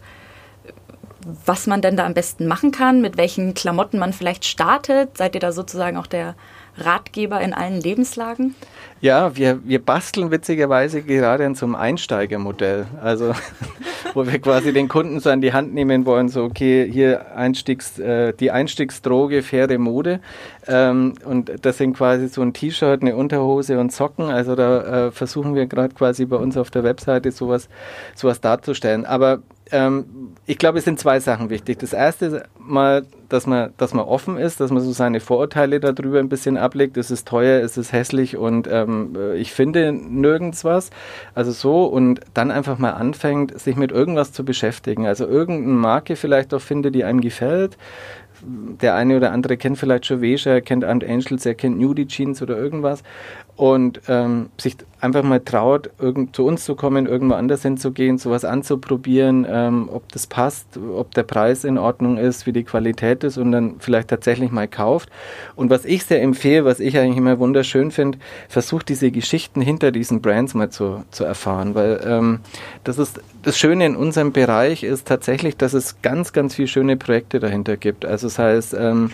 was man denn da am besten machen kann, mit welchen Klamotten man vielleicht startet? Seid ihr da sozusagen auch der Ratgeber in allen Lebenslagen?
Ja, wir, wir basteln witzigerweise gerade an so einem Einsteigermodell. Also, [LAUGHS] wo wir quasi den Kunden so an die Hand nehmen wollen, so, okay, hier Einstiegs, äh, die Einstiegsdroge, faire Mode. Ähm, und das sind quasi so ein T-Shirt, eine Unterhose und Socken. Also da äh, versuchen wir gerade quasi bei uns auf der Webseite sowas, sowas darzustellen. Aber ähm, ich glaube, es sind zwei Sachen wichtig. Das erste mal, dass man, dass man offen ist, dass man so seine Vorurteile darüber ein bisschen ablegt. Es ist teuer, es ist hässlich und ähm, ich finde nirgends was. Also so und dann einfach mal anfängt, sich mit irgendwas zu beschäftigen. Also irgendeine Marke vielleicht auch finde, die einem gefällt der eine oder andere kennt vielleicht schon Vesha, er kennt Ant Angels, er kennt Nudie Jeans oder irgendwas und ähm, sich einfach mal traut, irgend, zu uns zu kommen, irgendwo anders hinzugehen, sowas anzuprobieren, ähm, ob das passt, ob der Preis in Ordnung ist, wie die Qualität ist und dann vielleicht tatsächlich mal kauft. Und was ich sehr empfehle, was ich eigentlich immer wunderschön finde, versucht diese Geschichten hinter diesen Brands mal zu, zu erfahren, weil ähm, das ist das Schöne in unserem Bereich ist tatsächlich, dass es ganz, ganz viele schöne Projekte dahinter gibt. Also das heißt, ähm,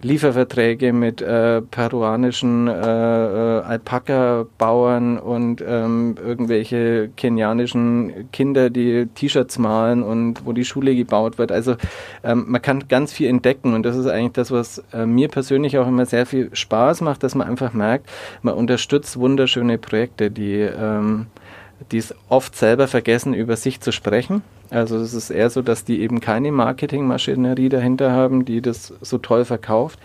Lieferverträge mit äh, peruanischen äh, äh, Alpaka-Bauern und ähm, irgendwelche kenianischen Kinder, die T-Shirts malen und wo die Schule gebaut wird. Also ähm, man kann ganz viel entdecken und das ist eigentlich das, was äh, mir persönlich auch immer sehr viel Spaß macht, dass man einfach merkt, man unterstützt wunderschöne Projekte, die ähm, die es oft selber vergessen, über sich zu sprechen. Also es ist eher so, dass die eben keine Marketingmaschinerie dahinter haben, die das so toll verkauft.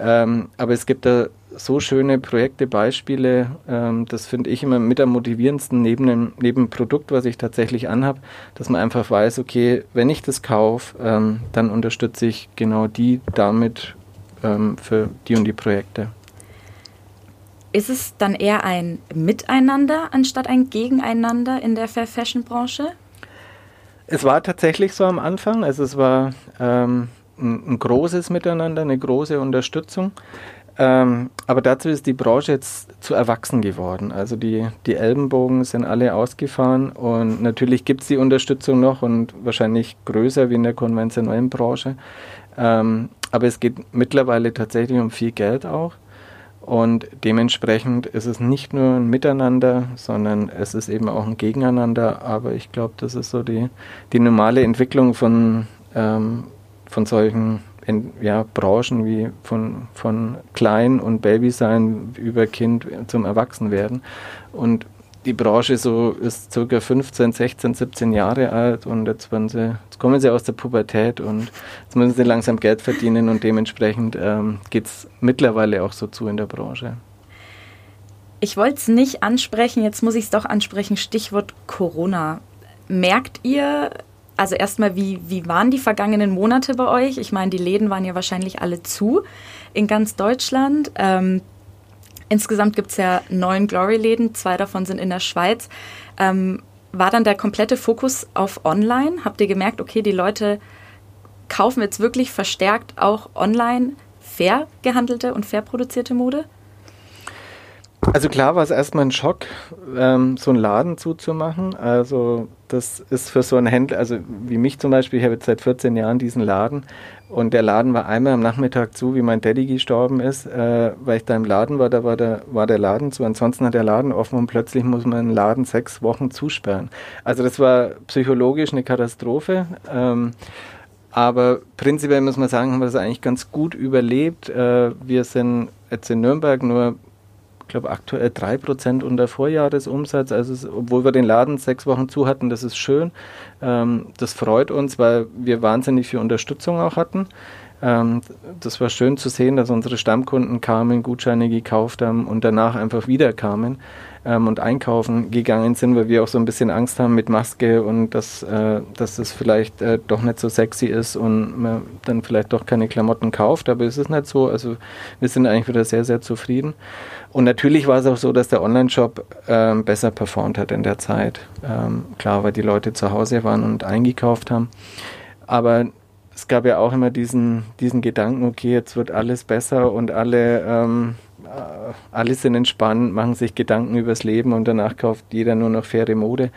Ähm, aber es gibt da so schöne Projekte, Beispiele, ähm, das finde ich immer mit am motivierendsten neben dem, neben dem Produkt, was ich tatsächlich anhabe, dass man einfach weiß, okay, wenn ich das kaufe, ähm, dann unterstütze ich genau die damit ähm, für die und die Projekte.
Ist es dann eher ein Miteinander anstatt ein Gegeneinander in der Fair Fashion Branche?
Es war tatsächlich so am Anfang. Also es war ähm, ein, ein, großes Miteinander, eine große Unterstützung. Ähm, aber dazu ist die Branche jetzt zu erwachsen geworden. Also die, die Ellenbogen sind alle ausgefahren und natürlich gibt es die Unterstützung noch und wahrscheinlich größer wie in der konventionellen Branche. Ähm, aber es geht mittlerweile tatsächlich um viel Geld auch. Und dementsprechend ist es nicht nur ein Miteinander, sondern es ist eben auch ein Gegeneinander. Aber ich glaube, das ist so die, die normale Entwicklung von, ähm, von solchen in, ja, Branchen wie von, von Klein und Babysein über Kind zum Erwachsenwerden. Und die Branche so ist circa 15, 16, 17 Jahre alt und jetzt, sie, jetzt kommen sie aus der Pubertät und jetzt müssen sie langsam Geld verdienen und dementsprechend ähm, geht es mittlerweile auch so zu in der Branche.
Ich wollte es nicht ansprechen, jetzt muss ich es doch ansprechen, Stichwort Corona. Merkt ihr, also erstmal, wie, wie waren die vergangenen Monate bei euch? Ich meine, die Läden waren ja wahrscheinlich alle zu in ganz Deutschland. Ähm, Insgesamt gibt es ja neun Glory-Läden, zwei davon sind in der Schweiz. Ähm, war dann der komplette Fokus auf Online? Habt ihr gemerkt, okay, die Leute kaufen jetzt wirklich verstärkt auch online fair gehandelte und fair produzierte Mode?
Also klar war es erstmal ein Schock, ähm, so einen Laden zuzumachen. Also das ist für so einen Händler, also wie mich zum Beispiel, ich habe jetzt seit 14 Jahren diesen Laden und der Laden war einmal am Nachmittag zu, wie mein Daddy gestorben ist, äh, weil ich da im Laden war, da war der, war der Laden zu. Ansonsten hat der Laden offen und plötzlich muss man den Laden sechs Wochen zusperren. Also das war psychologisch eine Katastrophe. Ähm, aber prinzipiell muss man sagen, haben wir das eigentlich ganz gut überlebt. Äh, wir sind jetzt in Nürnberg nur glaube, aktuell 3% unter Vorjahresumsatz. Also, es, obwohl wir den Laden sechs Wochen zu hatten, das ist schön. Ähm, das freut uns, weil wir wahnsinnig viel Unterstützung auch hatten. Ähm, das war schön zu sehen, dass unsere Stammkunden kamen, Gutscheine gekauft haben und danach einfach wieder kamen ähm, und einkaufen gegangen sind, weil wir auch so ein bisschen Angst haben mit Maske und dass, äh, dass es vielleicht äh, doch nicht so sexy ist und man dann vielleicht doch keine Klamotten kauft. Aber es ist nicht so. Also wir sind eigentlich wieder sehr, sehr zufrieden. Und natürlich war es auch so, dass der Online-Shop ähm, besser performt hat in der Zeit. Ähm, klar, weil die Leute zu Hause waren und eingekauft haben. Aber es gab ja auch immer diesen, diesen Gedanken, okay, jetzt wird alles besser und alle, ähm, äh, alle sind entspannt, machen sich Gedanken übers Leben und danach kauft jeder nur noch faire Mode.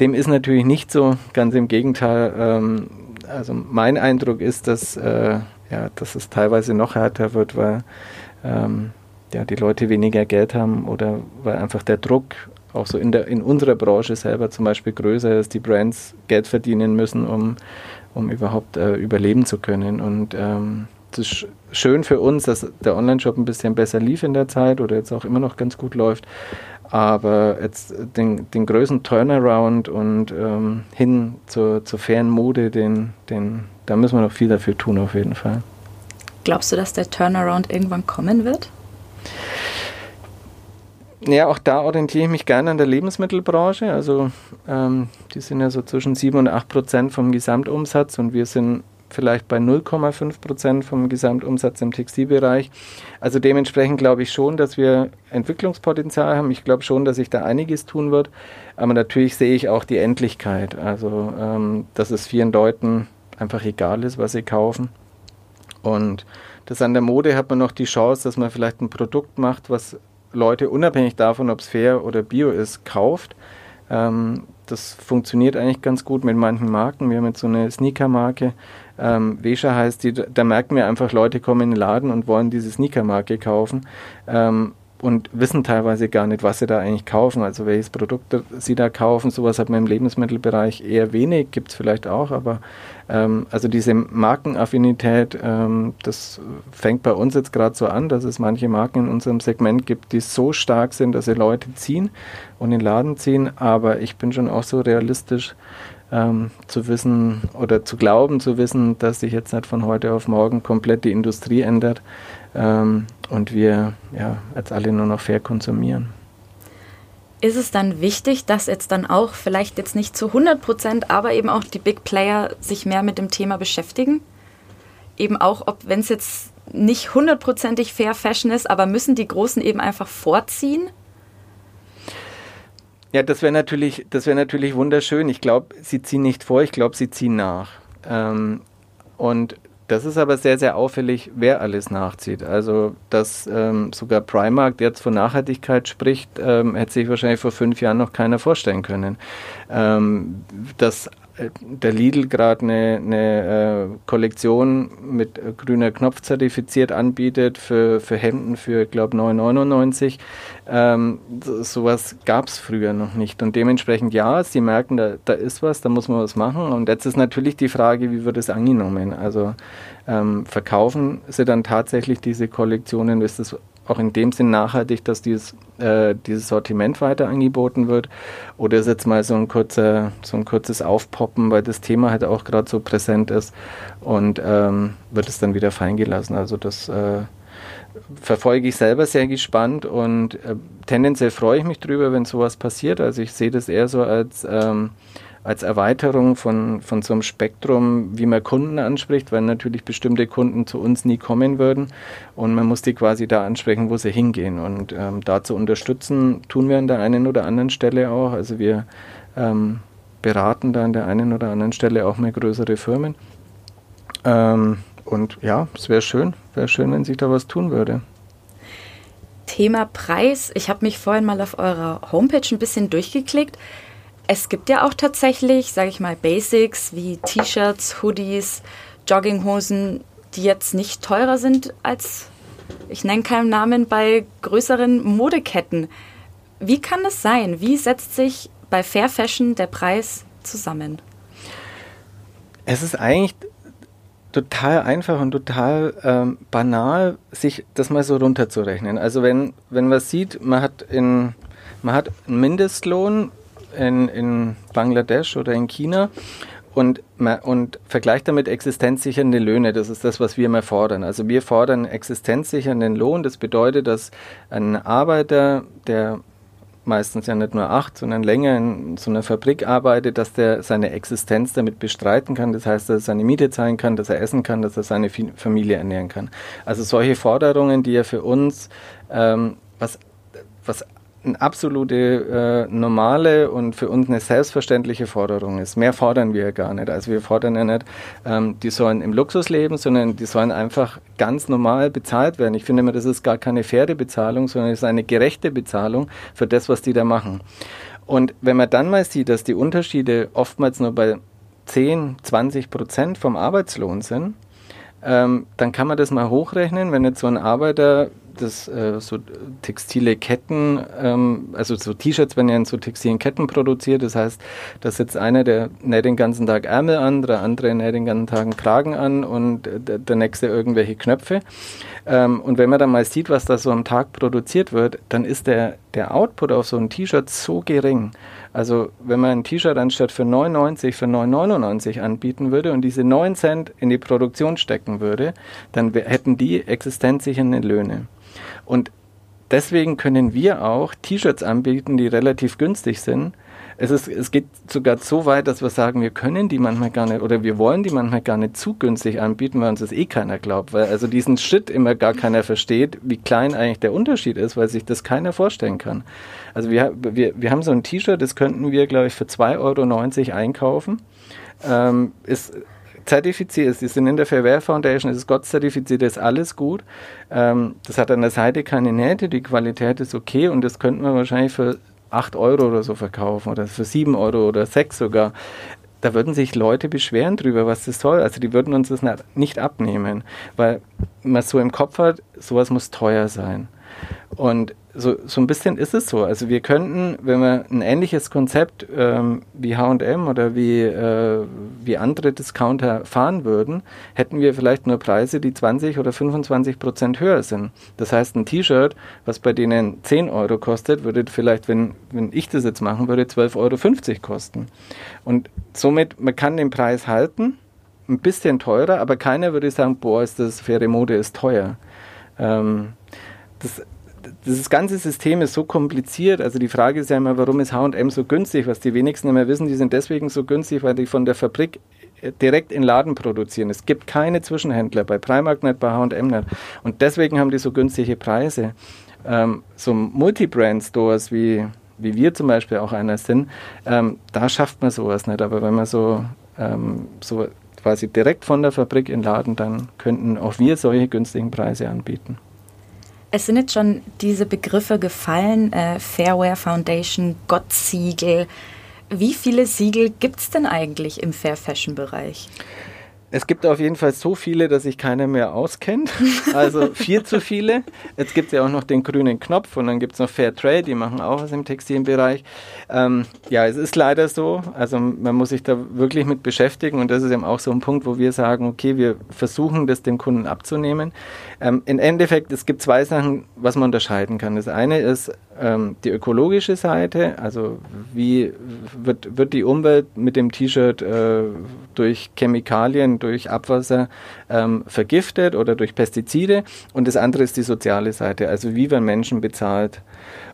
Dem ist natürlich nicht so, ganz im Gegenteil. Ähm, also mein Eindruck ist, dass, äh, ja, dass es teilweise noch härter wird, weil ähm, ja, die Leute weniger Geld haben oder weil einfach der Druck auch so in, der, in unserer Branche selber zum Beispiel größer ist, die Brands Geld verdienen müssen, um, um überhaupt äh, überleben zu können. Und ähm, es ist schön für uns, dass der Online-Shop ein bisschen besser lief in der Zeit oder jetzt auch immer noch ganz gut läuft. Aber jetzt den, den größten Turnaround und ähm, hin zur, zur fairen Mode, den, den, da müssen wir noch viel dafür tun, auf jeden Fall.
Glaubst du, dass der Turnaround irgendwann kommen wird?
Ja, auch da orientiere ich mich gerne an der Lebensmittelbranche. Also ähm, die sind ja so zwischen 7 und 8 Prozent vom Gesamtumsatz und wir sind vielleicht bei 0,5 Prozent vom Gesamtumsatz im Textilbereich. Also dementsprechend glaube ich schon, dass wir Entwicklungspotenzial haben. Ich glaube schon, dass sich da einiges tun wird. Aber natürlich sehe ich auch die Endlichkeit. Also, ähm, dass es vielen Leuten einfach egal ist, was sie kaufen. Und das an der Mode hat man noch die Chance, dass man vielleicht ein Produkt macht, was Leute unabhängig davon, ob es fair oder bio ist, kauft. Ähm, das funktioniert eigentlich ganz gut mit manchen Marken. Wir haben jetzt so eine Sneaker-Marke, ähm, Vesha heißt die, da merken wir einfach, Leute kommen in den Laden und wollen diese Sneaker-Marke kaufen. Ähm, und wissen teilweise gar nicht, was sie da eigentlich kaufen, also welches Produkt sie da kaufen. Sowas hat man im Lebensmittelbereich eher wenig, gibt es vielleicht auch, aber ähm, also diese Markenaffinität, ähm, das fängt bei uns jetzt gerade so an, dass es manche Marken in unserem Segment gibt, die so stark sind, dass sie Leute ziehen und in den Laden ziehen, aber ich bin schon auch so realistisch, ähm, zu wissen oder zu glauben, zu wissen, dass sich jetzt nicht von heute auf morgen komplett die Industrie ändert ähm, und wir ja, jetzt alle nur noch fair konsumieren.
Ist es dann wichtig, dass jetzt dann auch vielleicht jetzt nicht zu 100 Prozent, aber eben auch die Big Player sich mehr mit dem Thema beschäftigen? Eben auch, ob wenn es jetzt nicht hundertprozentig Fair Fashion ist, aber müssen die Großen eben einfach vorziehen?
Ja, das wäre natürlich, das natürlich wunderschön. Ich glaube, sie ziehen nicht vor, ich glaube, sie ziehen nach. Ähm, und das ist aber sehr, sehr auffällig, wer alles nachzieht. Also, dass ähm, sogar Primark jetzt von Nachhaltigkeit spricht, ähm, hätte sich wahrscheinlich vor fünf Jahren noch keiner vorstellen können. Ähm, dass der Lidl gerade eine, eine äh, Kollektion mit äh, grüner Knopf zertifiziert anbietet für, für Hemden für, glaube 9,99. Ähm, so, sowas gab es früher noch nicht. Und dementsprechend, ja, sie merken, da, da ist was, da muss man was machen. Und jetzt ist natürlich die Frage, wie wird es angenommen? Also ähm, verkaufen sie dann tatsächlich diese Kollektionen? Ist das auch in dem Sinn nachhaltig, dass dieses, äh, dieses Sortiment weiter angeboten wird? Oder ist jetzt mal so ein, kurzer, so ein kurzes Aufpoppen, weil das Thema halt auch gerade so präsent ist und ähm, wird es dann wieder fallen gelassen? Also das äh, verfolge ich selber sehr gespannt und äh, tendenziell freue ich mich drüber, wenn sowas passiert. Also ich sehe das eher so als ähm, als Erweiterung von, von so einem Spektrum, wie man Kunden anspricht, weil natürlich bestimmte Kunden zu uns nie kommen würden und man muss die quasi da ansprechen, wo sie hingehen. Und ähm, da zu unterstützen, tun wir an der einen oder anderen Stelle auch. Also wir ähm, beraten da an der einen oder anderen Stelle auch mal größere Firmen. Ähm, und ja, es wäre schön, wäre schön, wenn sich da was tun würde.
Thema Preis. Ich habe mich vorhin mal auf eurer Homepage ein bisschen durchgeklickt. Es gibt ja auch tatsächlich, sage ich mal, Basics wie T-Shirts, Hoodies, Jogginghosen, die jetzt nicht teurer sind als, ich nenne keinen Namen, bei größeren Modeketten. Wie kann das sein? Wie setzt sich bei Fair Fashion der Preis zusammen?
Es ist eigentlich total einfach und total ähm, banal, sich das mal so runterzurechnen. Also wenn, wenn man sieht, man hat, in, man hat einen Mindestlohn in, in Bangladesch oder in China und, und vergleicht damit existenzsichernde Löhne. Das ist das, was wir immer fordern. Also wir fordern existenzsichernden Lohn. Das bedeutet, dass ein Arbeiter, der meistens ja nicht nur acht, sondern länger in so einer Fabrik arbeitet, dass der seine Existenz damit bestreiten kann. Das heißt, dass er seine Miete zahlen kann, dass er essen kann, dass er seine Familie ernähren kann. Also solche Forderungen, die ja für uns ähm, was, was eine absolute äh, normale und für uns eine selbstverständliche Forderung ist. Mehr fordern wir ja gar nicht. Also wir fordern ja nicht, ähm, die sollen im Luxus leben, sondern die sollen einfach ganz normal bezahlt werden. Ich finde immer, das ist gar keine faire Bezahlung, sondern es ist eine gerechte Bezahlung für das, was die da machen. Und wenn man dann mal sieht, dass die Unterschiede oftmals nur bei 10, 20 Prozent vom Arbeitslohn sind, ähm, dann kann man das mal hochrechnen, wenn jetzt so ein Arbeiter dass äh, so textile Ketten, ähm, also so T-Shirts werden ja in so textilen Ketten produziert. Das heißt, da sitzt einer, der näht den ganzen Tag Ärmel an, der andere näht den ganzen Tag einen Kragen an und der, der nächste irgendwelche Knöpfe. Ähm, und wenn man dann mal sieht, was da so am Tag produziert wird, dann ist der, der Output auf so ein T-Shirt so gering. Also wenn man ein T-Shirt anstatt für 9,90 für 9,99 anbieten würde und diese 9 Cent in die Produktion stecken würde, dann hätten die existenzsichernde Löhne. Und deswegen können wir auch T-Shirts anbieten, die relativ günstig sind, es, ist, es geht sogar so weit, dass wir sagen, wir können die manchmal gar nicht oder wir wollen die manchmal gar nicht zu günstig anbieten, weil uns das eh keiner glaubt. Weil also diesen Schritt immer gar keiner versteht, wie klein eigentlich der Unterschied ist, weil sich das keiner vorstellen kann. Also wir, wir, wir haben so ein T-Shirt, das könnten wir, glaube ich, für 2,90 Euro einkaufen. Ähm, ist zertifiziert Sie sind in der Fair Wear Foundation, es ist Gott zertifiziert, ist alles gut. Ähm, das hat an der Seite keine Nähte, die Qualität ist okay und das könnten wir wahrscheinlich für 8 Euro oder so verkaufen oder für 7 Euro oder 6 sogar. Da würden sich Leute beschweren drüber, was das soll. Also die würden uns das nicht abnehmen, weil man so im Kopf hat, sowas muss teuer sein. Und so, so ein bisschen ist es so. Also wir könnten, wenn wir ein ähnliches Konzept ähm, wie HM oder wie, äh, wie andere Discounter fahren würden, hätten wir vielleicht nur Preise, die 20 oder 25 Prozent höher sind. Das heißt, ein T-Shirt, was bei denen 10 Euro kostet, würde vielleicht, wenn, wenn ich das jetzt machen würde, 12,50 Euro kosten. Und somit, man kann den Preis halten, ein bisschen teurer, aber keiner würde sagen, boah, ist das faire Mode ist teuer. Ähm, das, das ganze System ist so kompliziert. Also die Frage ist ja immer, warum ist H&M so günstig? Was die wenigsten immer wissen, die sind deswegen so günstig, weil die von der Fabrik äh, direkt in Laden produzieren. Es gibt keine Zwischenhändler, bei Primark nicht, bei H&M nicht. Und deswegen haben die so günstige Preise. Ähm, so Multi-Brand-Stores wie, wie wir zum Beispiel auch einer sind, ähm, da schafft man sowas nicht. Aber wenn man so, ähm, so quasi direkt von der Fabrik in Laden, dann könnten auch wir solche günstigen Preise anbieten.
Es sind jetzt schon diese Begriffe gefallen, äh, Fairware Foundation, Gott-Siegel. Wie viele Siegel gibt es denn eigentlich im Fair Fashion Bereich?
Es gibt auf jeden Fall so viele, dass sich keiner mehr auskennt. [LAUGHS] Also viel zu viele. Jetzt gibt es ja auch noch den grünen Knopf und dann gibt es noch Fair Trade, die machen auch was im Textilbereich. Ähm, ja, es ist leider so. Also man muss sich da wirklich mit beschäftigen und das ist eben auch so ein Punkt, wo wir sagen, okay, wir versuchen das dem Kunden abzunehmen. Ähm, Im Endeffekt, es gibt zwei Sachen, was man unterscheiden kann. Das eine ist ähm, die ökologische Seite, also wie wird, wird die Umwelt mit dem T-Shirt äh, durch Chemikalien, durch Abwasser ähm, vergiftet oder durch Pestizide und das andere ist die soziale Seite, also wie werden Menschen bezahlt.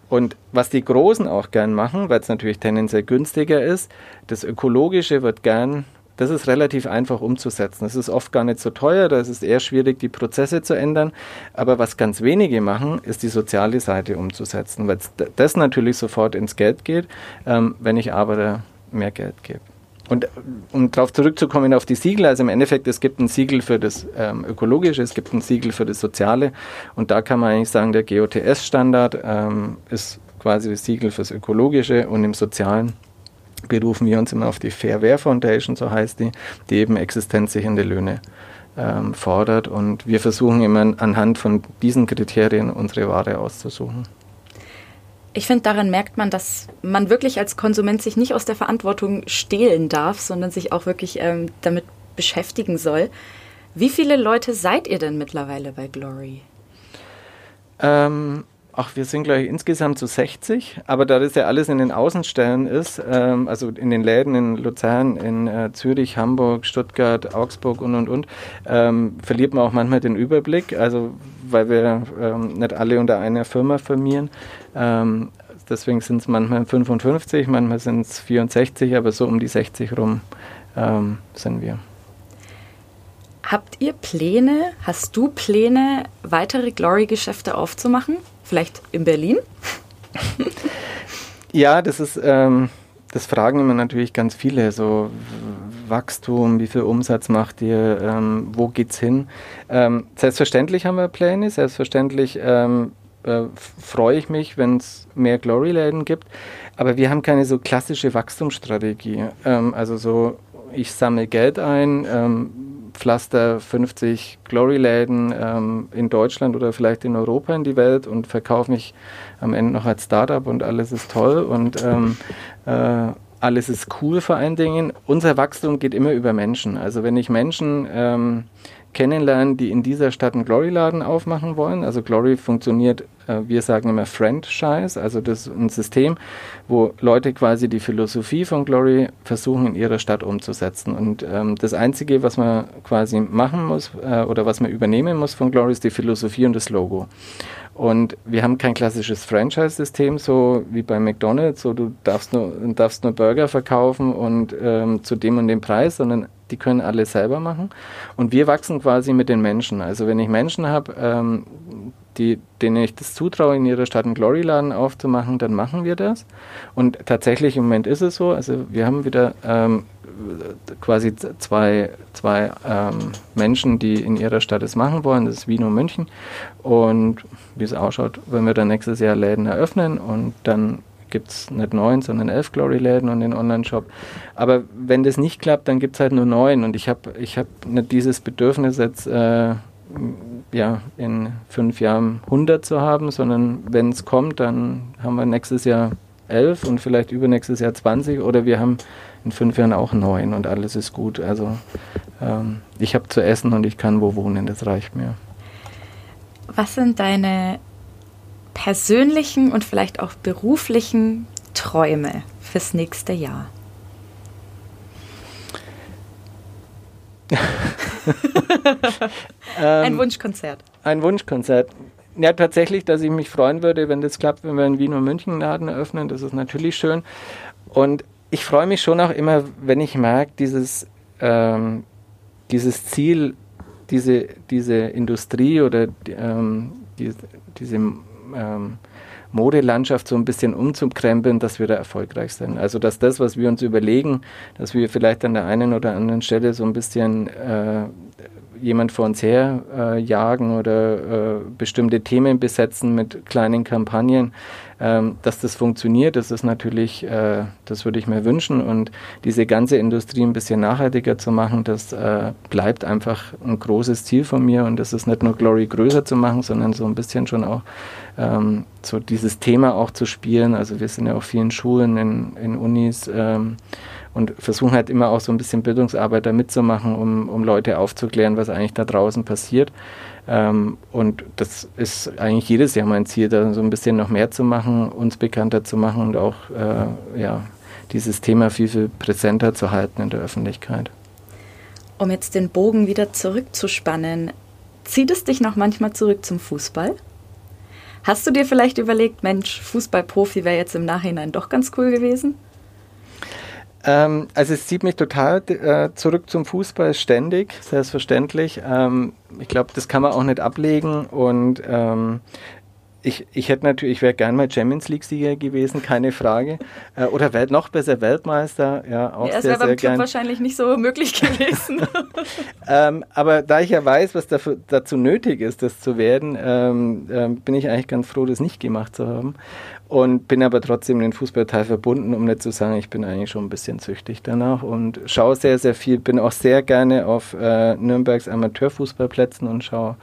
Und was die Großen auch gern machen, weil es natürlich tendenziell günstiger ist, das Ökologische wird gern das ist relativ einfach umzusetzen. Das ist oft gar nicht so teuer, da ist es eher schwierig, die Prozesse zu ändern. Aber was ganz wenige machen, ist die soziale Seite umzusetzen, weil das natürlich sofort ins Geld geht, ähm, wenn ich Arbeiter mehr Geld gebe. Und um darauf zurückzukommen auf die Siegel, also im Endeffekt, es gibt ein Siegel für das ähm, Ökologische, es gibt ein Siegel für das Soziale und da kann man eigentlich sagen, der GOTS-Standard ähm, ist quasi das Siegel fürs Ökologische und im Sozialen berufen wir uns immer auf die Fair Wear Foundation, so heißt die, die eben existenzsichernde Löhne ähm, fordert und wir versuchen immer anhand von diesen Kriterien unsere Ware auszusuchen.
Ich finde, daran merkt man, dass man wirklich als Konsument sich nicht aus der Verantwortung stehlen darf, sondern sich auch wirklich ähm, damit beschäftigen soll. Wie viele Leute seid ihr denn mittlerweile bei Glory?
Ähm, Ach, wir sind, glaube ich, insgesamt zu so 60, aber da das ja alles in den Außenstellen ist, ähm, also in den Läden in Luzern, in äh, Zürich, Hamburg, Stuttgart, Augsburg und und und, ähm, verliert man auch manchmal den Überblick, also weil wir ähm, nicht alle unter einer Firma firmieren. Ähm, deswegen sind es manchmal 55, manchmal sind es 64, aber so um die 60 rum ähm, sind wir.
Habt ihr Pläne, hast du Pläne, weitere Glory-Geschäfte aufzumachen? Vielleicht in Berlin?
ja, das ist, ähm, das fragen immer natürlich ganz viele. So Wachstum, wie viel Umsatz macht ihr, ähm, wo geht's hin? Ähm, selbstverständlich haben wir Pläne, selbstverständlich ähm, äh, freue ich mich, wenn es mehr Glory-Läden gibt. Aber wir haben keine so klassische Wachstumsstrategie. Ähm, also so, ich sammle Geld ein, ähm, pflaster 50 Glory-Läden ähm, in Deutschland oder vielleicht in Europa in die Welt und verkaufe mich am Ende noch als Startup und alles ist toll und ähm, äh, alles ist cool vor allen Dingen. Unser Wachstum geht immer über Menschen. Also wenn ich Menschen ähm, kennenlernen, die in dieser Stadt einen Glory-Laden aufmachen wollen. Also Glory funktioniert, äh, wir sagen immer Franchise, also das ist ein System, wo Leute quasi die Philosophie von Glory versuchen in ihrer Stadt umzusetzen. Und ähm, das Einzige, was man quasi machen muss äh, oder was man übernehmen muss von Glory, ist die Philosophie und das Logo. Und wir haben kein klassisches Franchise-System, so wie bei McDonalds, so du darfst nur, darfst nur Burger verkaufen und ähm, zu dem und dem Preis, sondern die können alle selber machen. Und wir wachsen quasi mit den Menschen. Also wenn ich Menschen habe, ähm, die, denen ich das zutraue, in ihrer Stadt einen Glory-Laden aufzumachen, dann machen wir das. Und tatsächlich im Moment ist es so. Also wir haben wieder ähm, quasi zwei, zwei ähm, Menschen, die in ihrer Stadt es machen wollen. Das ist Wien und München. Und wie es ausschaut, wenn wir dann nächstes Jahr Läden eröffnen und dann gibt es nicht neun, sondern elf Glory-Läden und den Online-Shop. Aber wenn das nicht klappt, dann gibt es halt nur neun. Und ich habe ich hab nicht dieses Bedürfnis jetzt äh, ja, in fünf Jahren 100 zu haben, sondern wenn es kommt, dann haben wir nächstes Jahr elf und vielleicht übernächstes Jahr 20 oder wir haben in fünf Jahren auch neun und alles ist gut. Also ähm, ich habe zu essen und ich kann wo wohnen, das reicht mir.
Was sind deine persönlichen und vielleicht auch beruflichen Träume fürs nächste Jahr? Ein ähm, Wunschkonzert.
Ein Wunschkonzert. Ja, tatsächlich, dass ich mich freuen würde, wenn das klappt, wenn wir in Wien und München einen Laden eröffnen. Das ist natürlich schön. Und ich freue mich schon auch immer, wenn ich merke, dieses, ähm, dieses Ziel, diese, diese Industrie oder ähm, die, diese ähm, Modelandschaft so ein bisschen umzukrempeln, dass wir da erfolgreich sind. Also dass das, was wir uns überlegen, dass wir vielleicht an der einen oder anderen Stelle so ein bisschen äh, jemand vor uns her äh, jagen oder äh, bestimmte Themen besetzen mit kleinen Kampagnen, ähm, dass das funktioniert, das ist natürlich, äh, das würde ich mir wünschen. Und diese ganze Industrie ein bisschen nachhaltiger zu machen, das äh, bleibt einfach ein großes Ziel von mir. Und das ist nicht nur Glory größer zu machen, sondern so ein bisschen schon auch ähm, so dieses Thema auch zu spielen. Also wir sind ja auf vielen Schulen, in, in Unis. Ähm, und versuchen halt immer auch so ein bisschen Bildungsarbeit da mitzumachen, um, um Leute aufzuklären, was eigentlich da draußen passiert. Ähm, und das ist eigentlich jedes Jahr mein Ziel, da so ein bisschen noch mehr zu machen, uns bekannter zu machen und auch äh, ja, dieses Thema viel, viel präsenter zu halten in der Öffentlichkeit.
Um jetzt den Bogen wieder zurückzuspannen, zieht es dich noch manchmal zurück zum Fußball? Hast du dir vielleicht überlegt, Mensch, Fußballprofi wäre jetzt im Nachhinein doch ganz cool gewesen?
Ähm, also es zieht mich total äh, zurück zum Fußball ständig, selbstverständlich. Ähm, ich glaube, das kann man auch nicht ablegen und ähm, ich, ich hätte natürlich, ich wäre gern mal Champions League-Sieger gewesen, keine Frage. Äh, oder Welt, noch besser Weltmeister, ja, auch ja, das wäre beim Club gern.
wahrscheinlich nicht so möglich gewesen. [LAUGHS] [LAUGHS]
ähm, aber da ich ja weiß, was dafür, dazu nötig ist, das zu werden, ähm, ähm, bin ich eigentlich ganz froh, das nicht gemacht zu haben. Und bin aber trotzdem den Fußballteil verbunden, um nicht zu sagen, ich bin eigentlich schon ein bisschen süchtig danach und schaue sehr, sehr viel. Bin auch sehr gerne auf äh, Nürnbergs Amateurfußballplätzen und schaue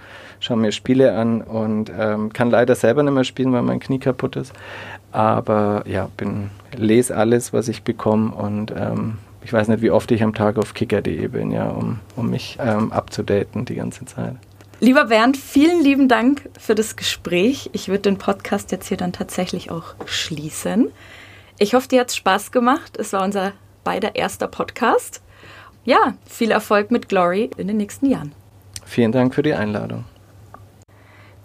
schau mir Spiele an und ähm, kann leider selber nicht mehr spielen, weil mein Knie kaputt ist. Aber ja, bin, lese alles, was ich bekomme und ähm, ich weiß nicht, wie oft ich am Tag auf kicker.de bin, ja, um, um mich ähm, abzudaten die ganze Zeit.
Lieber Bernd, vielen lieben Dank für das Gespräch. Ich würde den Podcast jetzt hier dann tatsächlich auch schließen. Ich hoffe, dir hat es Spaß gemacht. Es war unser beider erster Podcast. Ja, viel Erfolg mit Glory in den nächsten Jahren.
Vielen Dank für die Einladung.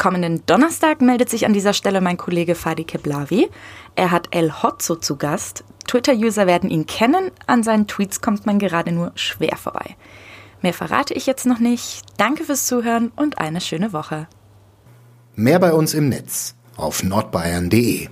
Kommenden Donnerstag meldet sich an dieser Stelle mein Kollege Fadi Keblavi. Er hat El Hotzo zu Gast. Twitter-User werden ihn kennen. An seinen Tweets kommt man gerade nur schwer vorbei. Mehr verrate ich jetzt noch nicht. Danke fürs Zuhören und eine schöne Woche.
Mehr bei uns im Netz auf nordbayern.de